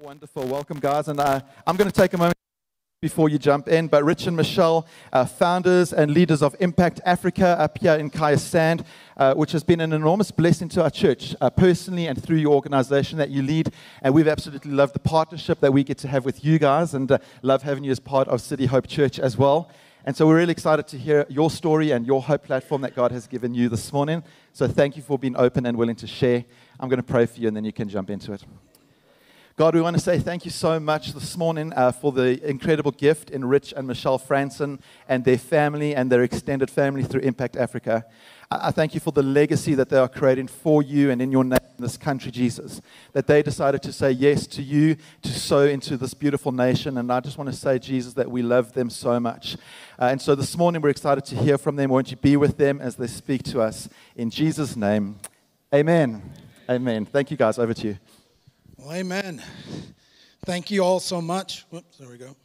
Wonderful. Welcome, guys. And uh, I'm going to take a moment before you jump in. But Rich and Michelle, uh, founders and leaders of Impact Africa up here in Kya Sand, uh, which has been an enormous blessing to our church, uh, personally and through your organization that you lead. And we've absolutely loved the partnership that we get to have with you guys and uh, love having you as part of City Hope Church as well. And so we're really excited to hear your story and your hope platform that God has given you this morning. So thank you for being open and willing to share. I'm going to pray for you and then you can jump into it. God, we want to say thank you so much this morning uh, for the incredible gift in Rich and Michelle Franson and their family and their extended family through Impact Africa. I, thank you for the legacy that they are creating for you and in your name in this country, Jesus. That they decided to say yes to you, to sow into this beautiful nation. And I just want to say, Jesus, that we love them so much. Uh, and so this morning we're excited to hear from them. Won't you be with them as they speak to us? In Jesus' name, amen. Amen. Thank you, guys. Over to you. Well, amen. Thank you all so much. Whoops, there we go.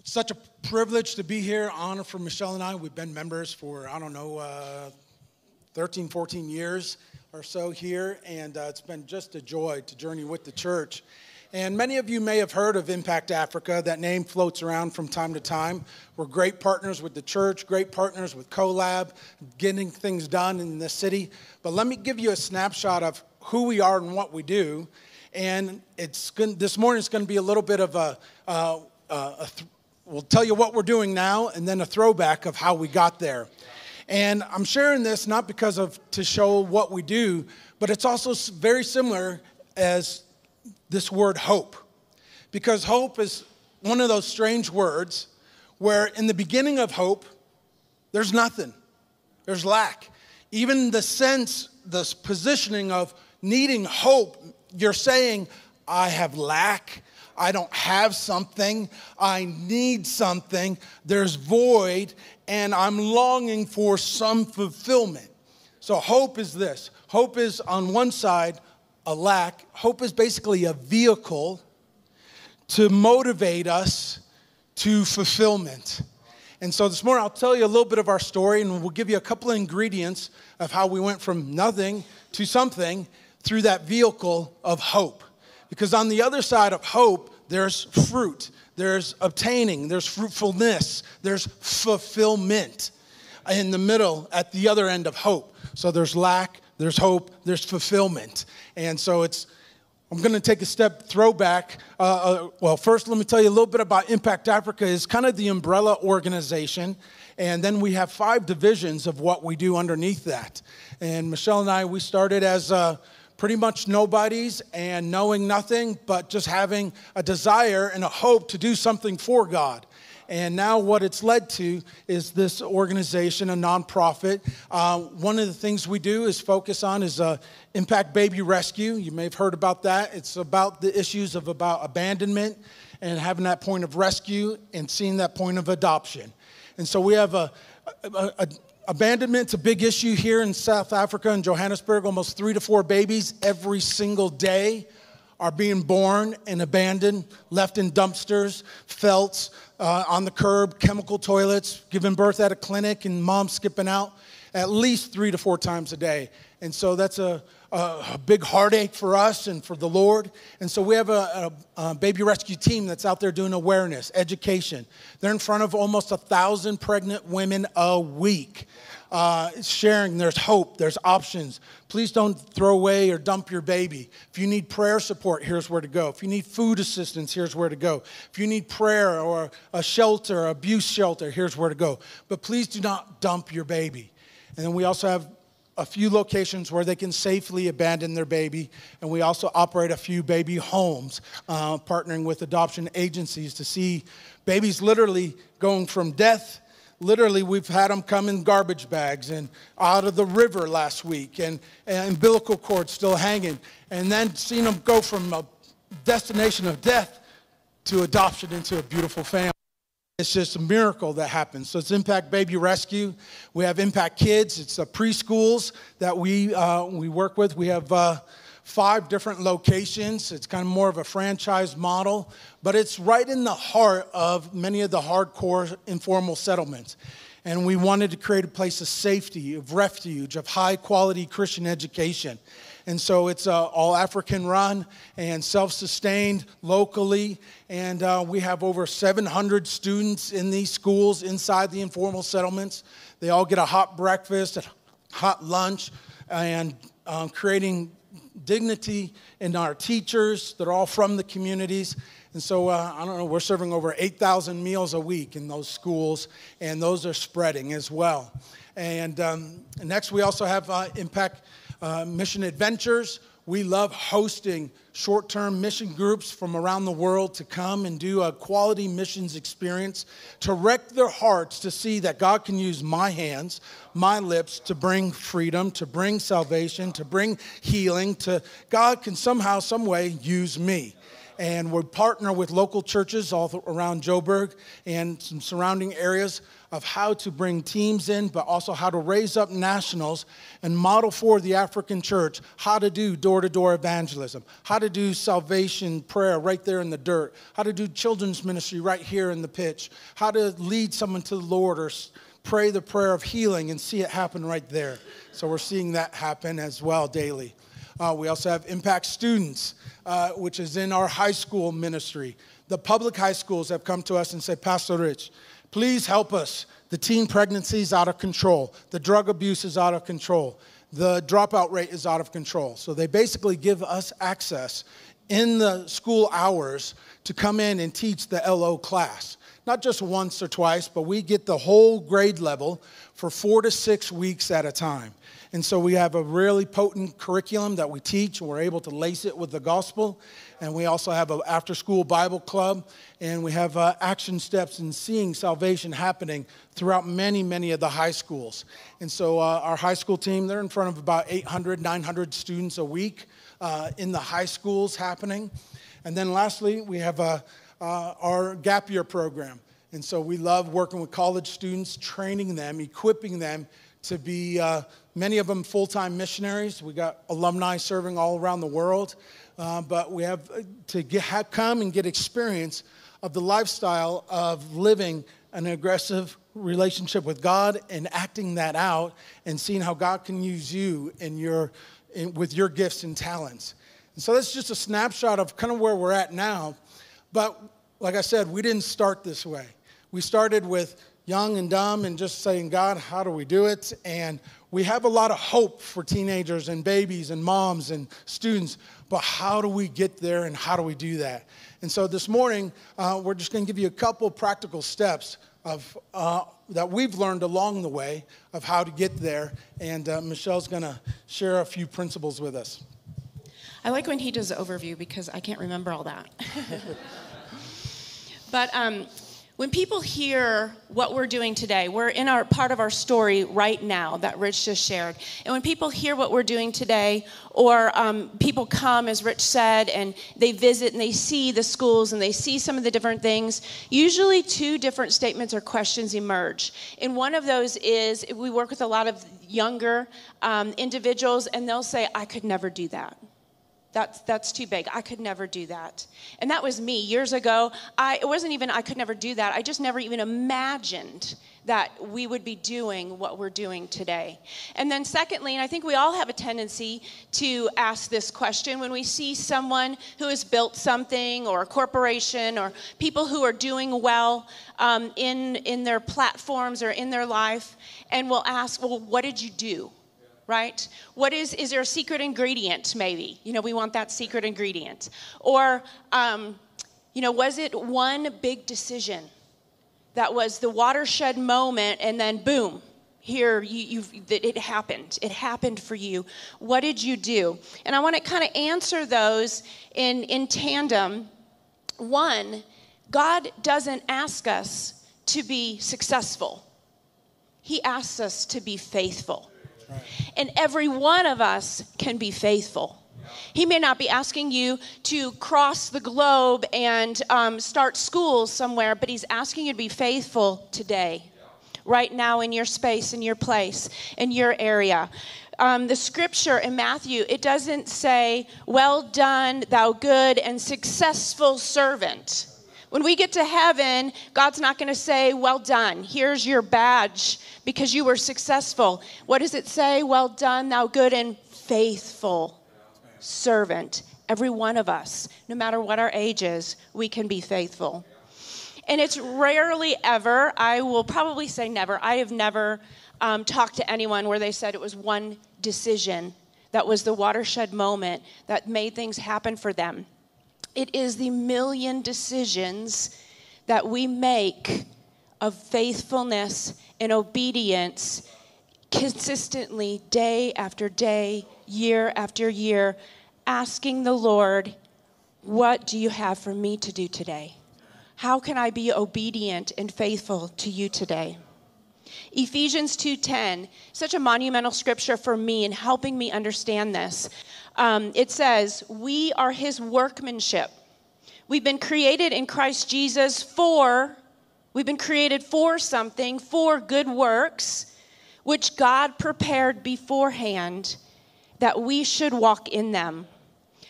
It's such a privilege to be here. Honor for Michelle and I. We've been members for, I don't know, uh, 13, 14 years or so here, and uh, it's been just a joy to journey with the church. And many of you may have heard of Impact Africa. That name floats around from time to time. We're great partners with the church, great partners with CoLab, getting things done in the city. But let me give you a snapshot of who we are and what we do. And it's going, this morning is going to be a little bit of a, uh, uh, a th- we'll tell you what we're doing now, and then a throwback of how we got there. And I'm sharing this not because of to show what we do, but it's also very similar as this word hope. Because hope is one of those strange words where, in the beginning of hope, there's nothing, there's lack. Even the sense, the positioning of needing hope, you're saying, I have lack. I don't have something. I need something. There's void, and I'm longing for some fulfillment. So, hope is this hope is on one side a lack. Hope is basically a vehicle to motivate us to fulfillment. And so this morning, I'll tell you a little bit of our story, and we'll give you a couple of ingredients of how we went from nothing to something through that vehicle of hope. Because on the other side of hope, there's fruit, there's obtaining, there's fruitfulness, there's fulfillment in the middle at the other end of hope. So there's lack, there's hope, there's fulfillment. And so it's, I'm going to take a step throwback. Uh, uh, well, first, let me tell you a little bit about Impact Africa. is kind of the umbrella organization, and then we have five divisions of what we do underneath that. And Michelle and I, we started as uh, pretty much nobodies and knowing nothing, but just having a desire and a hope to do something for God. And now, what it's led to is this organization, a nonprofit. Uh, one of the things we do is focus on is uh, Impact Baby Rescue. You may have heard about that. It's about the issues of about abandonment and having that point of rescue and seeing that point of adoption. And so we have a, a, a abandonment's a big issue here in South Africa in Johannesburg. Almost three to four babies every single day are being born and abandoned, left in dumpsters, felts, uh, on the curb, chemical toilets, giving birth at a clinic, and mom skipping out at least three to four times a day. And so that's a, a, a big heartache for us and for the Lord. And so we have a, a, baby rescue team that's out there doing awareness, education. They're in front of almost a thousand pregnant women a week uh, sharing. There's hope, there's options. Please don't throw away or dump your baby. If you need prayer support, here's where to go. If you need food assistance, here's where to go. If you need prayer or a shelter, abuse shelter, here's where to go. But please do not dump your baby. And then we also have a few locations where they can safely abandon their baby. And we also operate a few baby homes, uh, partnering with adoption agencies to see babies literally going from death literally we've had them come in garbage bags and out of the river last week and, and umbilical cords still hanging and then seen them go from a destination of death to adoption into a beautiful family it's just a miracle that happens. So it's Impact Baby Rescue. We have Impact Kids. It's the preschools that we uh, we work with. We have uh, five different locations. It's kind of more of a franchise model, but it's right in the heart of many of the hardcore informal settlements. And we wanted to create a place of safety, of refuge, of high quality Christian education. And so it's uh, all African run and self sustained locally. And uh, we have over 700 students in these schools inside the informal settlements. They all get a hot breakfast, a hot lunch, and um, creating dignity in our teachers that are all from the communities. And so, uh, I don't know, we're serving over 8,000 meals a week in those schools, and those are spreading as well. And um, next, we also have uh, Impact uh, Mission Adventures. We love hosting short term mission groups from around the world to come and do a quality missions experience to wreck their hearts to see that God can use my hands, my lips to bring freedom, to bring salvation, to bring healing, to God can somehow, some way use me and we partner with local churches all around Joburg and some surrounding areas of how to bring teams in, but also how to raise up nationals and model for the African church how to do door to door evangelism, how to do salvation prayer right there in the dirt, how to do children's ministry right here in the pitch, how to lead someone to the Lord or pray the prayer of healing and see it happen right there. So we're seeing that happen as well daily. Uh, we also have Impact Students, uh, which is in our high school ministry. The public high schools have come to us and said, Pastor Rich, please help us. The teen pregnancy is out of control, the drug abuse is out of control, the dropout rate is out of control. So they basically give us access in the school hours to come in and teach the LO class. Not just once or twice, but we get the whole grade level for four to six weeks at a time. And so we have a really potent curriculum that we teach, and we're able to lace it with the gospel. And we also have an after school Bible club, and we have uh, action steps in seeing salvation happening throughout many, many of the high schools. And so uh, our high school team, they're in front of about 800, 900 students a week uh, in the high schools happening. And then lastly, we have uh, uh, our gap year program. And so we love working with college students, training them, equipping them to be uh, many of them full time missionaries. We got alumni serving all around the world, uh, but we have to get, have, come and get experience of the lifestyle of living an aggressive relationship with God and acting that out and seeing how God can use you in your, in, with your gifts and talents. And so that's just a snapshot of kind of where we're at now. But like I said, we didn't start this way. We started with young and dumb and just saying, God, how do we do it? And we have a lot of hope for teenagers and babies and moms and students, but how do we get there and how do we do that? And so this morning, uh, we're just going to give you a couple practical steps of, uh, that we've learned along the way of how to get there. And uh, Michelle's going to share a few principles with us. I like when he does overview because I can't remember all that. but um, when people hear what we're doing today, we're in our part of our story right now that Rich just shared. And when people hear what we're doing today, or um, people come, as Rich said, and they visit and they see the schools and they see some of the different things, usually two different statements or questions emerge. And one of those is we work with a lot of younger um, individuals, and they'll say, I could never do that. That's, that's too big. I could never do that. And that was me years ago. I, it wasn't even, I could never do that. I just never even imagined that we would be doing what we're doing today. And then, secondly, and I think we all have a tendency to ask this question when we see someone who has built something or a corporation or people who are doing well um, in, in their platforms or in their life, and we'll ask, well, what did you do? Right? What is, is there a secret ingredient maybe? You know, we want that secret ingredient. Or, um, you know, was it one big decision that was the watershed moment and then boom, here you, have it happened it happened for you what did you do and i want to kind of answer those in in tandem one god doesn't ask us to be successful he asks us to be faithful and every one of us can be faithful. He may not be asking you to cross the globe and um, start school somewhere, but He's asking you to be faithful today, right now in your space, in your place, in your area. Um, the scripture in Matthew, it doesn't say, Well done, thou good and successful servant. When we get to heaven, God's not going to say, Well done, here's your badge because you were successful. What does it say? Well done, thou good and faithful servant. Every one of us, no matter what our age is, we can be faithful. And it's rarely ever, I will probably say never, I have never um, talked to anyone where they said it was one decision that was the watershed moment that made things happen for them. It is the million decisions that we make of faithfulness and obedience consistently, day after day, year after year, asking the Lord, What do you have for me to do today? How can I be obedient and faithful to you today? Ephesians 2:10, such a monumental scripture for me in helping me understand this. Um, it says, "We are His workmanship. We've been created in Christ Jesus for. We've been created for something, for good works, which God prepared beforehand, that we should walk in them."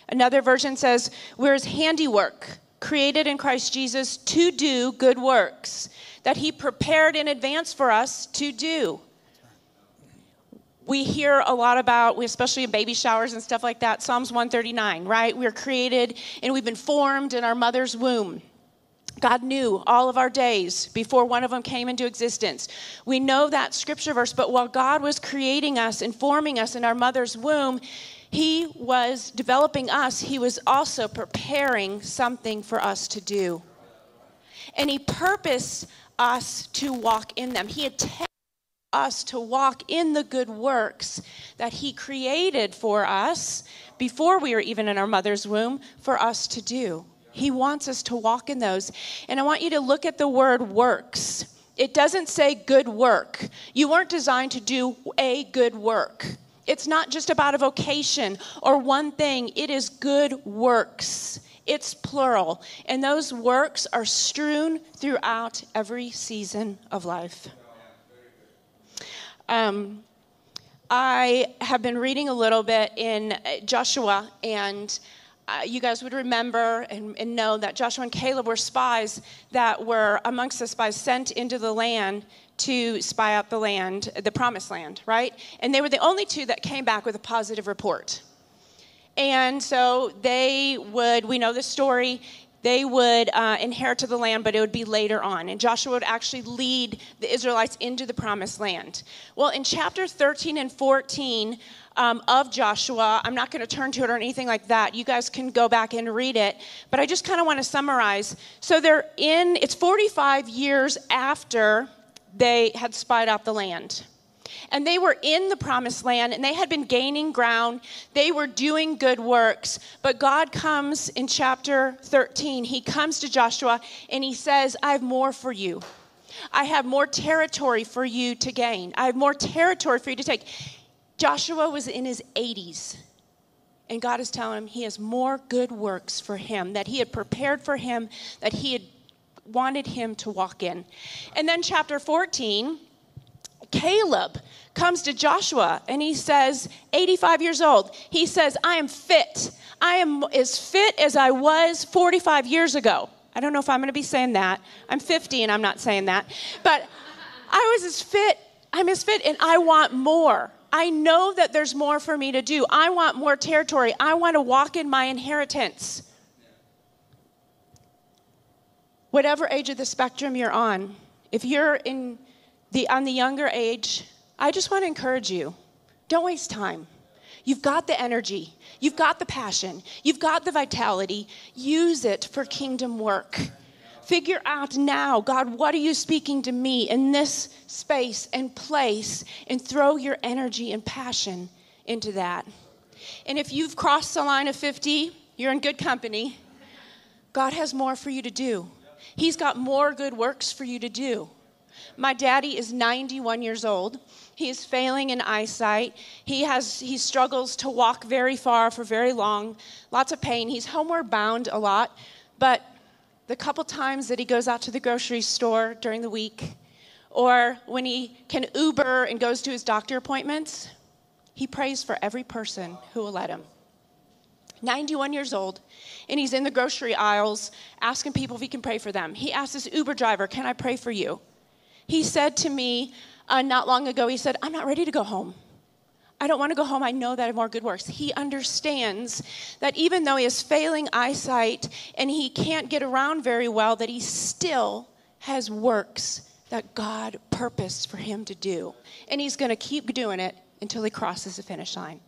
Another version says, "We're His handiwork." created in Christ Jesus to do good works that He prepared in advance for us to do. We hear a lot about, especially in baby showers and stuff like that, Psalms 139, right? We're created and we've been formed in our mother's womb. God knew all of our days before one of them came into existence. We know that scripture verse, but while God was creating us and forming us in our mother's womb, He was developing us, He was also preparing something for us to do. And He purposed us to walk in them. He intended us to walk in the good works that He created for us before we were even in our mother's womb for us to do. He wants us to walk in those. And I want you to look at the word works. It doesn't say good work. You weren't designed to do a good work. It's not just about a vocation or one thing, it is good works. It's plural. And those works are strewn throughout every season of life. Um, I have been reading a little bit in Joshua, and uh, you guys would remember and, and, know that Joshua and Caleb were spies that were amongst the spies sent into the land to spy out the land, the promised land, right? And they were the only two that came back with a positive report. And so they would, we know the story, they would uh, inherit the land, but it would be later on. And Joshua would actually lead the Israelites into the promised land. Well, in chapter 13 and 14 um, of Joshua, I'm not going to turn to it or anything like that. You guys can go back and read it. But I just kind of want to summarize. So they're in, it's 45 years after they had spied out the land and they were in the promised land and they had been gaining ground. They were doing good works. But God comes in chapter 13, He comes to Joshua and He says, I have more for you. I have more territory for you to gain. I have more territory for you to take. Joshua was in his 80s. And God is telling him he has more good works for him that he had prepared for him, that he had wanted him to walk in. And then, chapter 14, Caleb comes to Joshua and he says, 85 years old, he says, I am fit. I am as fit as I was 45 years ago. I don't know if I'm going to be saying that. I'm 50 and I'm not saying that. But I was as fit, I'm as fit, and I want more. I know that there's more for me to do. I want more territory. I want to walk in my inheritance. Whatever age of the spectrum you're on, if you're in the, on the younger age, I just want to encourage you don't waste time. You've got the energy, you've got the passion, you've got the vitality. Use it for kingdom work. Figure out now, God, what are you speaking to me in this space and place, and throw your energy and passion into that. And if you've crossed the line of 50, you're in good company. God has more for you to do. He's got more good works for you to do. My daddy is 91 years old. He is failing in eyesight. He has he struggles to walk very far for very long. Lots of pain. He's homeward bound a lot, but the couple times that he goes out to the grocery store during the week or when he can Uber and goes to his doctor appointments, he prays for every person who will let him. 91 years old, and he's in the grocery aisles asking people if he can pray for them. He asks this Uber driver, Can I pray for you? He said to me uh, not long ago, He said, I'm not ready to go home. I don't want to go home. I know that I have more good works. He understands that even though he has failing eyesight and he can't get around very well, that he still has works that God purposed for him to do. And he's going to keep doing it until he crosses the finish line.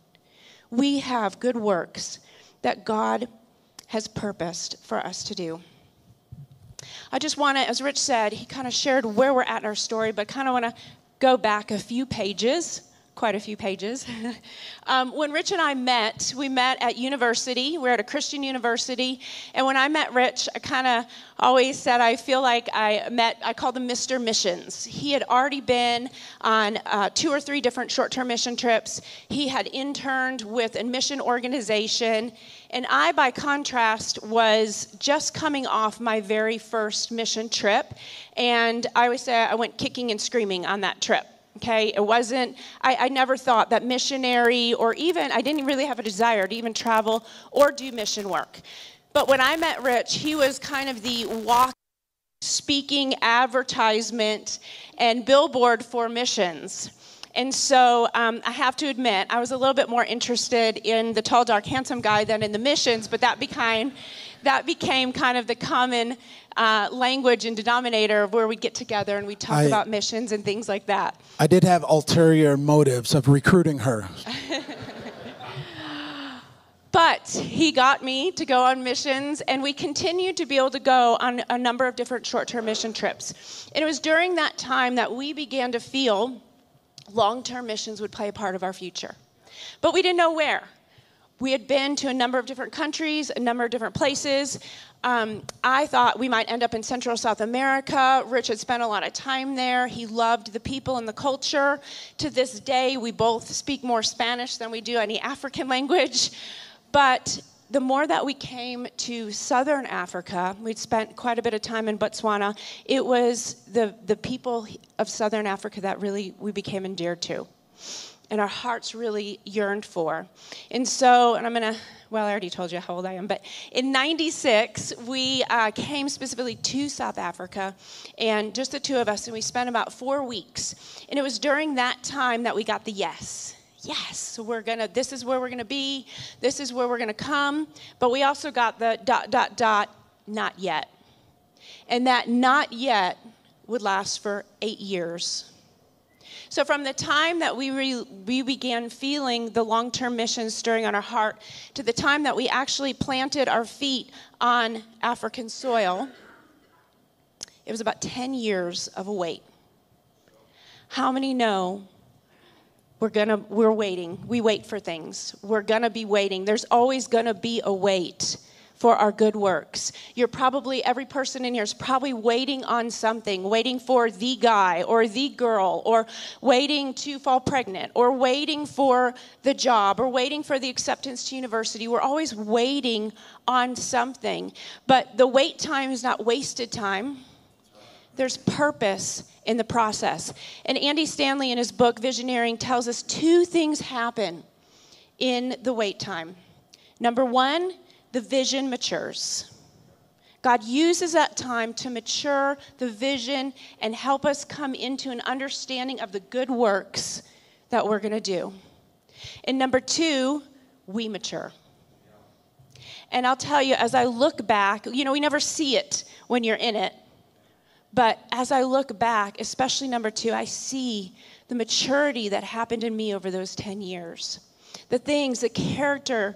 We have good works that God has purposed for us to do. I just want to, as Rich said, he kind of shared where we're at in our story, but kind of want to go back a few pages quite a few pages. um, when Rich and I met, we met at university. We're at a Christian university. And when I met Rich, I kind of always said I feel like I met, I called him Mr. Missions. He had already been on uh, two or three different short term mission trips. He had interned with a mission organization. And I, by contrast, was just coming off my very first mission trip. And I always say I went kicking and screaming on that trip okay? It wasn't I, I, never thought that missionary or even i didn't really have a desire to even travel or do mission work. But when i met rich he was kind of the walk speaking advertisement and billboard for missions. And so um, i have to admit i was a little bit more interested in the tall dark handsome guy than in the missions but that became that became kind of the common uh, language and denominator of where we get together and we talk I, about missions and things like that. I did have ulterior motives of recruiting her. but he got me to go on missions, and we continued to be able to go on a number of different short term mission trips. And it was during that time that we began to feel long term missions would play a part of our future. But we didn't know where. We had been to a number of different countries, a number of different places. Um, I thought we might end up in Central South America. Rich had spent a lot of time there. He loved the people and the culture. To this day, we both speak more Spanish than we do any African language. But the more that we came to southern Africa, we'd spent quite a bit of time in Botswana, it was the, the people of southern Africa that really we became endeared to and our hearts really yearned for. And so, and I'm going to, well, I already told you how old I am, but in 96, we uh, came specifically to South Africa, and just the two of us, and we spent about four weeks. And it was during that time that we got the yes. Yes, we're gonna, this is where we're gonna be, this is where we're gonna come. But we also got the dot, dot, dot, not yet. And that not yet would last for eight years. So, from the time that we, re, we began feeling the long term mission stirring on our heart to the time that we actually planted our feet on African soil, it was about 10 years of a wait. How many know we're gonna we're waiting. We wait for things. We're gonna be waiting. There's always gonna be a wait for our good works. You're probably, every person in here is probably waiting on something, waiting for the guy or the girl, or waiting to fall pregnant, or waiting for the job, or waiting for the acceptance to university. We're always waiting on something. But the wait time is not wasted time, there's purpose in the process. And Andy Stanley, in his book Visioneering, tells us two things happen in the wait time. Number one, the vision matures. God uses that time to mature the vision and help us come into an understanding of the good works that we're going to do. And number two, we mature. And I'll tell you, as I look back, you know, we never see it when you're in it. But as I look back, especially number two, I see the maturity that happened in me over those 10 years. The things, the character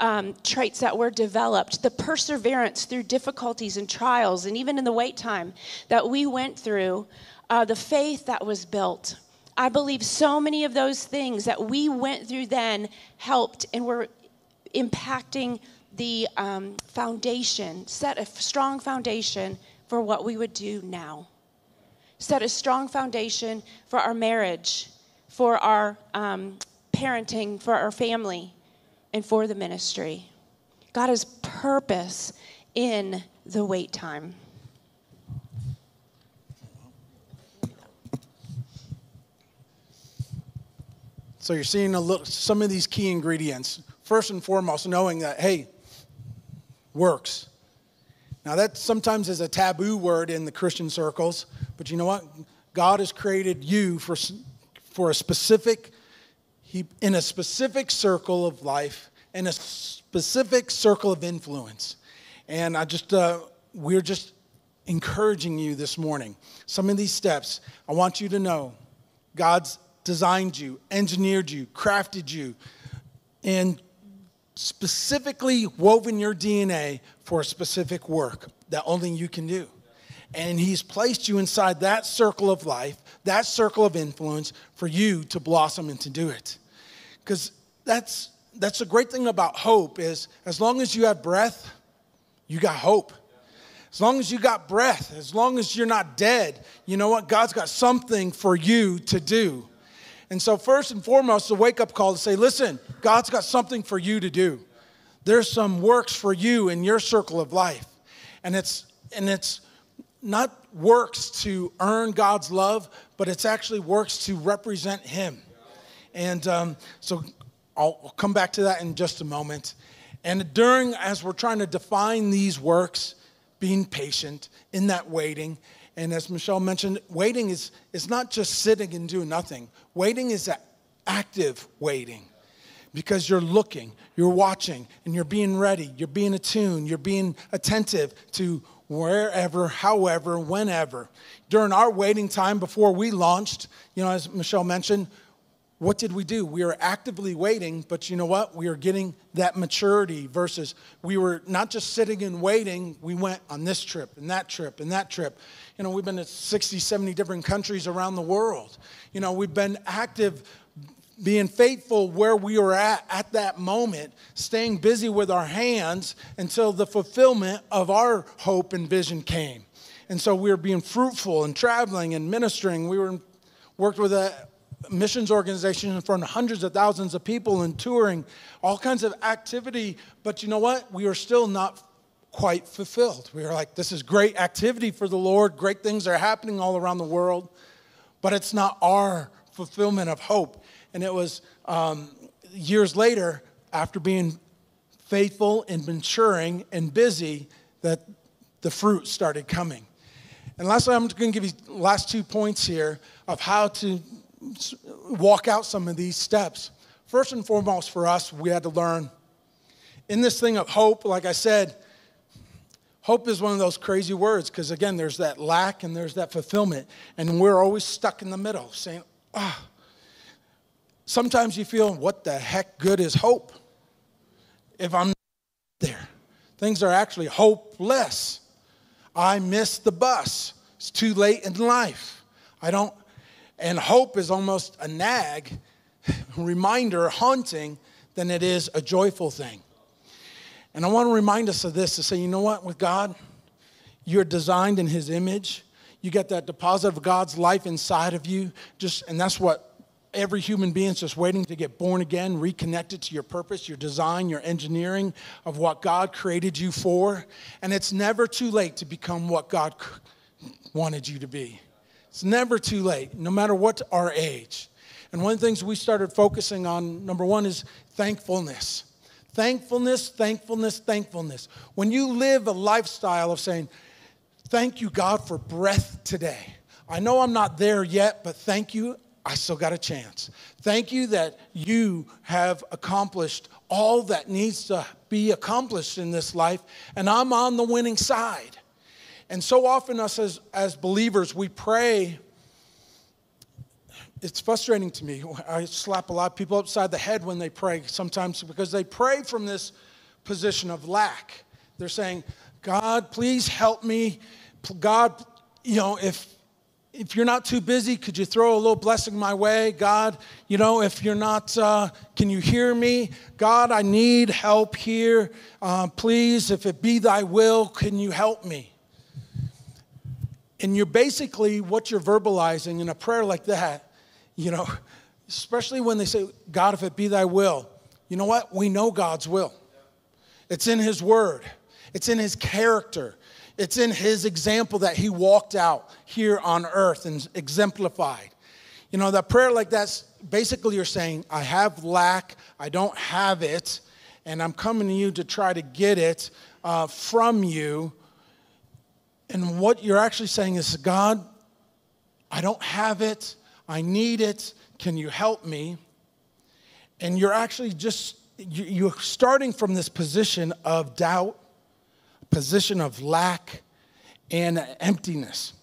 um, traits that were developed, the perseverance through difficulties and trials, and even in the wait time that we went through, uh, the faith that was built. I believe so many of those things that we went through then helped and were impacting the um, foundation, set a strong foundation for what we would do now. Set a strong foundation for our marriage, for our um, parenting, for our family and for the ministry. God has purpose in the wait time. So you're seeing a little, some of these key ingredients first and foremost, knowing that, hey, works. Now, that sometimes is a taboo word in the Christian circles, but you know what? God has created you for, for a specific, he, in a specific circle of life, in a specific circle of influence. And I just, uh, we're just encouraging you this morning. Some of these steps, I want you to know God's designed you, engineered you, crafted you, and specifically woven your DNA for a specific work that only you can do. And He's placed you inside that circle of life, that circle of influence for you to blossom and to do it. Because that's, that's the great thing about hope is as long as you have breath, you got hope. As long as you got breath, as long as you're not dead, you know what? God's got something for you to do. And so, first and foremost, the wake up call to say, listen, God's got something for you to do. There's some works for you in your circle of life. And it's, and it's not works to earn God's love, but it's actually works to represent Him. And um, so, I'll, come back to that in just a moment. And during, as we're trying to define these works, being patient in that waiting, and as Michelle mentioned, waiting is, is not just sitting and doing nothing. Waiting is active waiting because you're looking, you're watching, and you're being ready, you're being attuned, you're being attentive to wherever, however, whenever. During our waiting time before we launched, you know, as Michelle mentioned, what did we do? We were actively waiting, but you know what? We are getting that maturity versus we were not just sitting and waiting. We went on this trip and that trip and that trip. You know, we've been to 60, 70 different countries around the world. You know, we've been active, being faithful where we were at at that moment, staying busy with our hands until the fulfillment of our hope and vision came. And so we were being fruitful and traveling and ministering. We were worked with a missions organization in front of hundreds of thousands of people and touring, all kinds of activity. But you know what? We were still not quite fulfilled. We were like, this is great activity for the Lord, great things are happening all around the world, but it's not our fulfillment of hope. And it was um, years later, after being faithful and maturing and busy, that the fruit started coming. And lastly, I'm going to give you last two points here of how to walk out some of these steps. First and foremost, for us, we had to learn in this thing of hope, like I said, hope is one of those crazy words because, again, there's that lack and there's that fulfillment. And we're always stuck in the middle saying, ah. Sometimes you feel, what the heck good is hope if I'm not there? Things are actually hopeless. I missed the bus. It's too late in life. I don't and hope is almost a nag, reminder, haunting, than it is a joyful thing. And I want to remind us of this to say, you know what, with God, you're designed in His image. You get that deposit of God's life inside of you. Just and that's what every human being is just waiting to get born again, reconnected to your purpose, your design, your engineering of what God created you for. And it's never too late to become what God wanted you to be. It's never too late, no matter what our age. And one of the things we started focusing on, number one, is thankfulness. Thankfulness, thankfulness, thankfulness. When you live a lifestyle of saying, Thank you, God, for breath today. I know I'm not there yet, but thank you, I still got a chance. Thank you that you have accomplished all that needs to be accomplished in this life, and I'm on the winning side. And so often, us as, as believers, we pray. It's frustrating to me. I slap a lot of people upside the head when they pray sometimes because they pray from this position of lack. They're saying, God, please help me. God, you know, if if you're not too busy, could you throw a little blessing my way? God, you know, if you're not, uh, can you hear me? God, I need help here. Uh, please, if it be thy will, can you help me? And you're basically what you're verbalizing in a prayer like that, you know, especially when they say, God, if it be thy will, you know what? We know God's will. It's in his word, it's in his character, it's in his example that he walked out here on earth and exemplified. You know, that prayer like that's basically you're saying, I have lack, I don't have it, and I'm coming to you to try to get it uh, from you. And what you're actually saying is, God, I don't have it. I need it. Can you help me? And you're actually just, you're starting from this position of doubt, position of lack, and emptiness.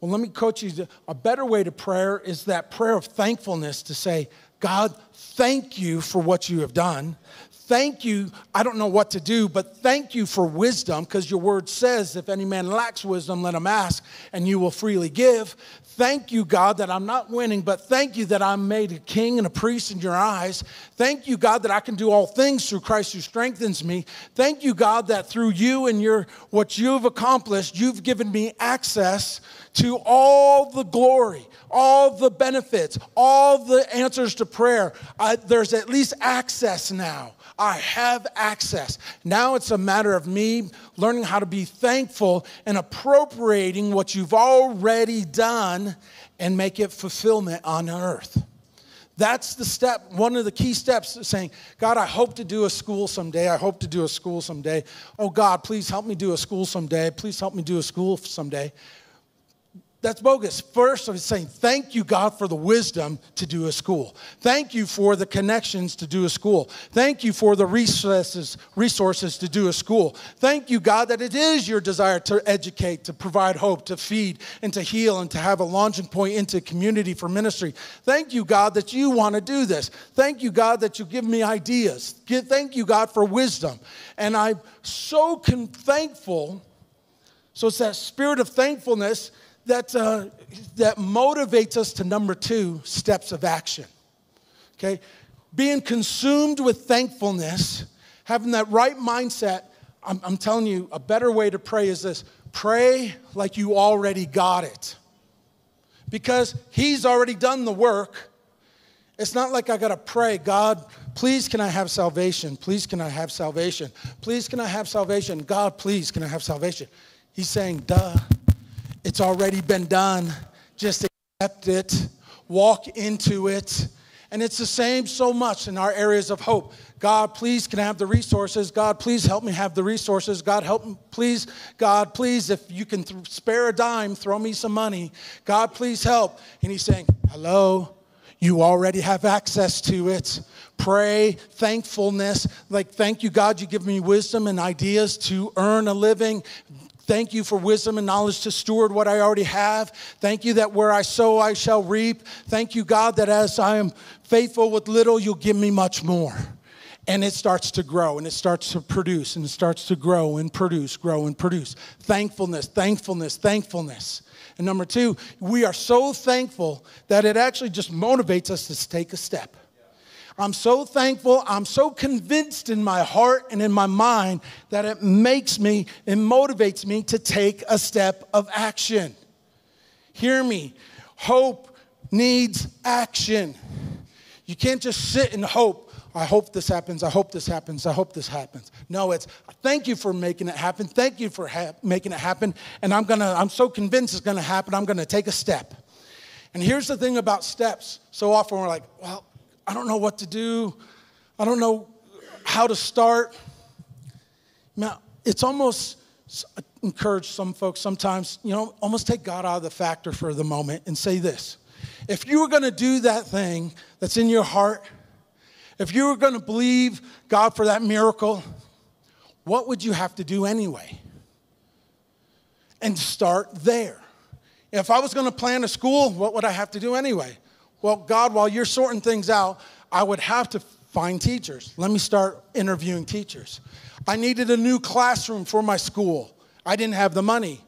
Well, let me coach you. A better way to prayer is that prayer of thankfulness to say, God, thank you for what you have done. Thank you. I don't know what to do, but thank you for wisdom because your word says, if any man lacks wisdom, let him ask, and you will freely give. Thank you, God, that I'm not winning, but thank you that I'm made a king and a priest in your eyes. Thank you, God, that I can do all things through Christ who strengthens me. Thank you, God, that through you and your what you've accomplished, you've given me access to all the glory, all the benefits, all the answers to prayer. There's at least access now. I have access. Now it's a matter of me learning how to be thankful and appropriating what you've already done and make it fulfillment on earth. That's the step, one of the key steps saying, God, I hope to do a school someday. I hope to do a school someday. Oh, God, please help me do a school someday. Please help me do a school someday. That's bogus. First, I'm saying, thank you, God, for the wisdom to do a school. Thank you for the connections to do a school. Thank you for the resources, resources to do a school. Thank you, God, that it is your desire to educate, to provide hope, to feed, and to heal, and to have a launching point into community for ministry. Thank you, God, that you want to do this. Thank you, God, that you give me ideas. Thank you, God, for wisdom. And I'm so thankful. So it's that spirit of thankfulness that, uh, that motivates us to number two steps of action. Okay? Being consumed with thankfulness, having that right mindset. I'm, I'm telling you, a better way to pray is this pray like you already got it. Because He's already done the work. It's not like I got to pray, God, please can I have salvation? Please can I have salvation? Please can I have salvation? God, please can I have salvation? He's saying, duh. It's already been done. Just accept it, walk into it. And it's the same so much in our areas of hope. God, please can I have the resources. God, please help me have the resources. God, help me, please. God, please, if you can th- spare a dime, throw me some money. God, please help. And he's saying, hello, you already have access to it. Pray, thankfulness, like, thank you, God, you give me wisdom and ideas to earn a living. Thank you for wisdom and knowledge to steward what I already have. Thank you that where I sow, I shall reap. Thank you, God, that as I am faithful with little, you'll give me much more. And it starts to grow and it starts to produce and it starts to grow and produce, grow and produce. Thankfulness, thankfulness, thankfulness. And number two, we are so thankful that it actually just motivates us to take a step. I'm so thankful. I'm so convinced in my heart and in my mind that it makes me and motivates me to take a step of action. Hear me. Hope needs action. You can't just sit and hope. I hope this happens. I hope this happens. I hope this happens. No, it's thank you for making it happen. Thank you for ha- making it happen. And I'm gonna. I'm so convinced it's gonna happen. I'm gonna take a step. And here's the thing about steps. So often we're like, well, I don't know what to do. I don't know how to start. Now, it's almost I encourage some folks sometimes, you know, almost take God out of the factor for the moment and say this. If you were going to do that thing that's in your heart, if you were going to believe God for that miracle, what would you have to do anyway? And start there. If I was going to plan a school, what would I have to do anyway? Well, God, while you're sorting things out, I would have to find teachers. Let me start interviewing teachers. I needed a new classroom for my school. I didn't have the money.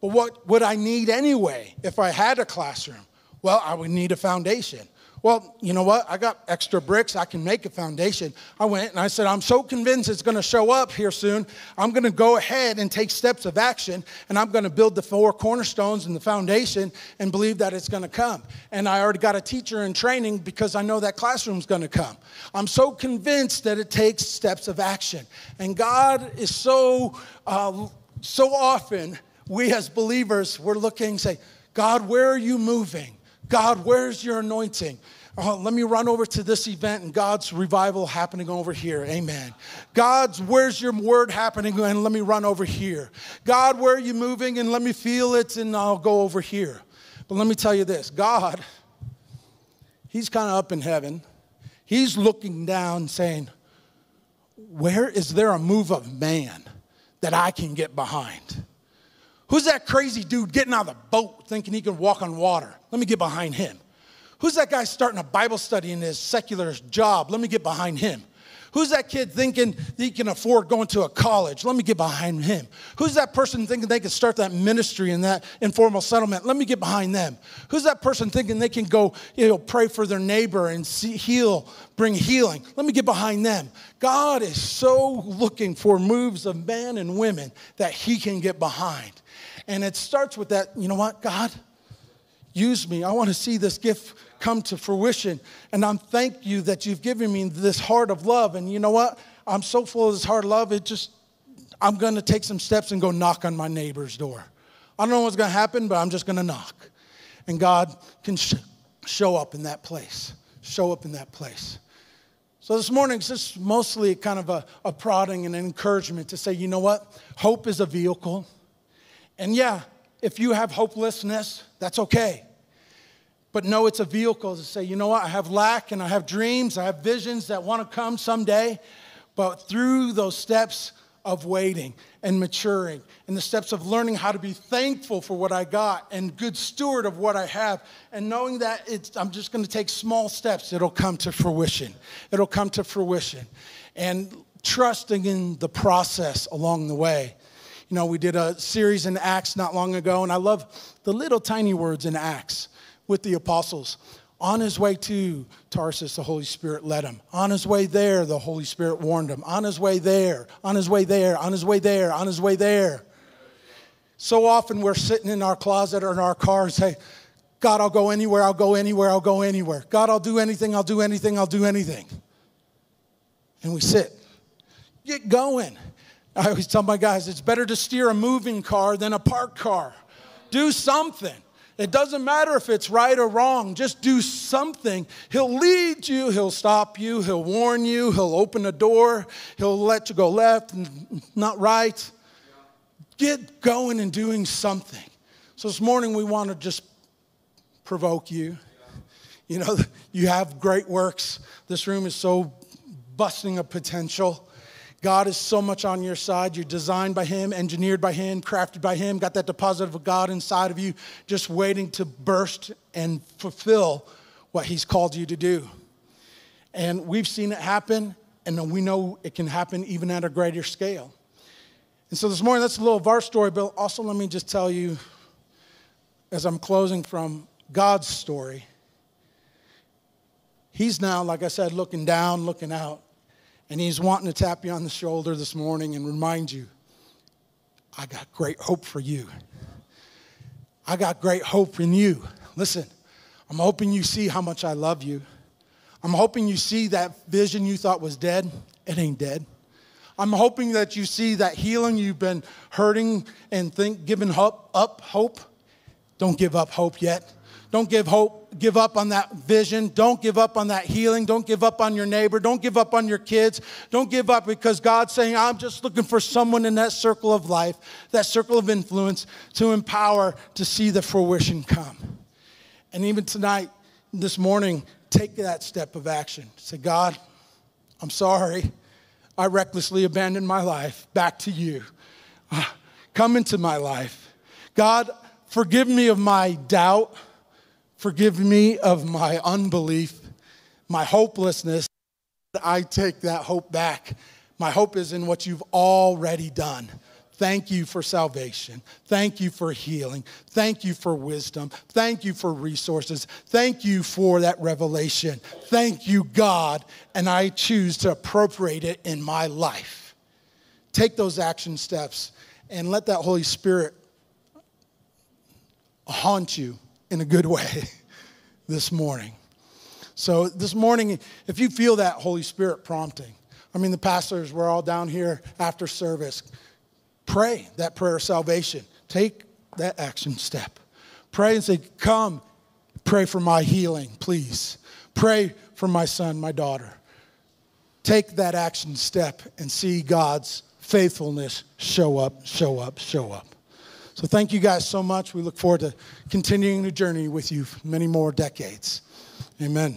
But what would I need anyway if I had a classroom? Well, I would need a foundation. Well, you know what? I got extra bricks. I can make a foundation. I went and I said, I'm so convinced it's going to show up here soon. I'm going to go ahead and take steps of action and I'm going to build the four cornerstones and the foundation and believe that it's going to come. And I already got a teacher in training because I know that classroom's going to come. I'm so convinced that it takes steps of action. And God is so, uh, so often, we as believers, we're looking, say, God, where are you moving? God, where's your anointing? Oh, let me run over to this event and God's revival happening over here. Amen. God's, where's your word happening? And let me run over here. God, where are you moving? And let me feel it and I'll go over here. But let me tell you this God, He's kind of up in heaven. He's looking down saying, Where is there a move of man that I can get behind? Who's that crazy dude getting out of the boat thinking he can walk on water? Let me get behind him. Who's that guy starting a Bible study in his secular job? Let me get behind him. Who's that kid thinking he can afford going to a college? Let me get behind him. Who's that person thinking they can start that ministry in that informal settlement? Let me get behind them. Who's that person thinking they can go, you know, pray for their neighbor and see, heal, bring healing? Let me get behind them. God is so looking for moves of men and women that he can get behind. And it starts with that, you know what, God, use me. I want to see this gift come to fruition. And I'm thank you that you've given me this heart of love. And you know what? I'm so full of this heart of love, it just, I'm going to take some steps and go knock on my neighbor's door. I don't know what's going to happen, but I'm just going to knock. And God can sh- show up in that place. Show up in that place. So this morning, it's just mostly kind of a, a prodding and an encouragement to say, you know what? Hope is a vehicle. And yeah, if you have hopelessness, that's okay but no, it's a vehicle to say, you know what, I have lack and I have dreams, I have visions that want to come someday. But through those steps of waiting and maturing and the steps of learning how to be thankful for what I got and good steward of what I have and knowing that it's, I'm just going to take small steps, it'll come to fruition. It'll come to fruition. And trusting in the process along the way. You know, we did a series in Acts not long ago, and I love the little tiny words in Acts with the apostles. On his way to Tarsus, the Holy Spirit led him. On his way there, the Holy Spirit warned him. On his way there, on his way there, on his way there, on his way there. So often we're sitting in our closet or in our car and say, God, I'll go anywhere, I'll go anywhere, I'll go anywhere. God, I'll do anything, I'll do anything, I'll do anything. And we sit. Get going. I always tell my guys, it's better to steer a moving car than a parked car. Do something. It doesn't matter if it's right or wrong, just do something. He'll lead you, he'll stop you, he'll warn you, he'll open a door, he'll let you go left and not right. Get going and doing something. So this morning we want to just provoke you. You know, you have great works. This room is so busting of potential. God is so much on your side. You're designed by Him, engineered by Him, crafted by Him, got that deposit of God inside of you, just waiting to burst and fulfill what He's called you to do. And we've seen it happen, and we know it can happen even at a greater scale. And so this morning, that's a little of our story, but also let me just tell you, as I'm closing from God's story, He's now, like I said, looking down, looking out. And he's wanting to tap you on the shoulder this morning and remind you, I got great hope for you. I got great hope in you. Listen, I'm hoping you see how much I love you. I'm hoping you see that vision you thought was dead, it ain't dead. I'm hoping that you see that healing you've been hurting and think giving hope, up hope. Don't give up hope yet. Don't give hope, give up on that vision. Don't give up on that healing. Don't give up on your neighbor. Don't give up on your kids. Don't give up because God's saying, I'm just looking for someone in that circle of life, that circle of influence to empower to see the fruition come. And even tonight, this morning, take that step of action. Say, God, I'm sorry. I recklessly abandoned my life back to you. Uh, come into my life. God, forgive me of my doubt. Forgive me of my unbelief, my hopelessness. I take that hope back. My hope is in what you've already done. Thank you for salvation. Thank you for healing. Thank you for wisdom. Thank you for resources. Thank you for that revelation. Thank you, God. And I choose to appropriate it in my life. Take those action steps and let that Holy Spirit haunt you in a good way this morning. So, this morning, if you feel that Holy Spirit prompting, I mean, the pastors, we're all down here after service. Pray that prayer of salvation. Take that action step. Pray and say, Come, pray for my healing, please. Pray for my son, my daughter. Take that action step and see God's faithfulness show up, show up, show up. So thank you guys so much. We look forward to continuing the journey with you many more decades. Amen.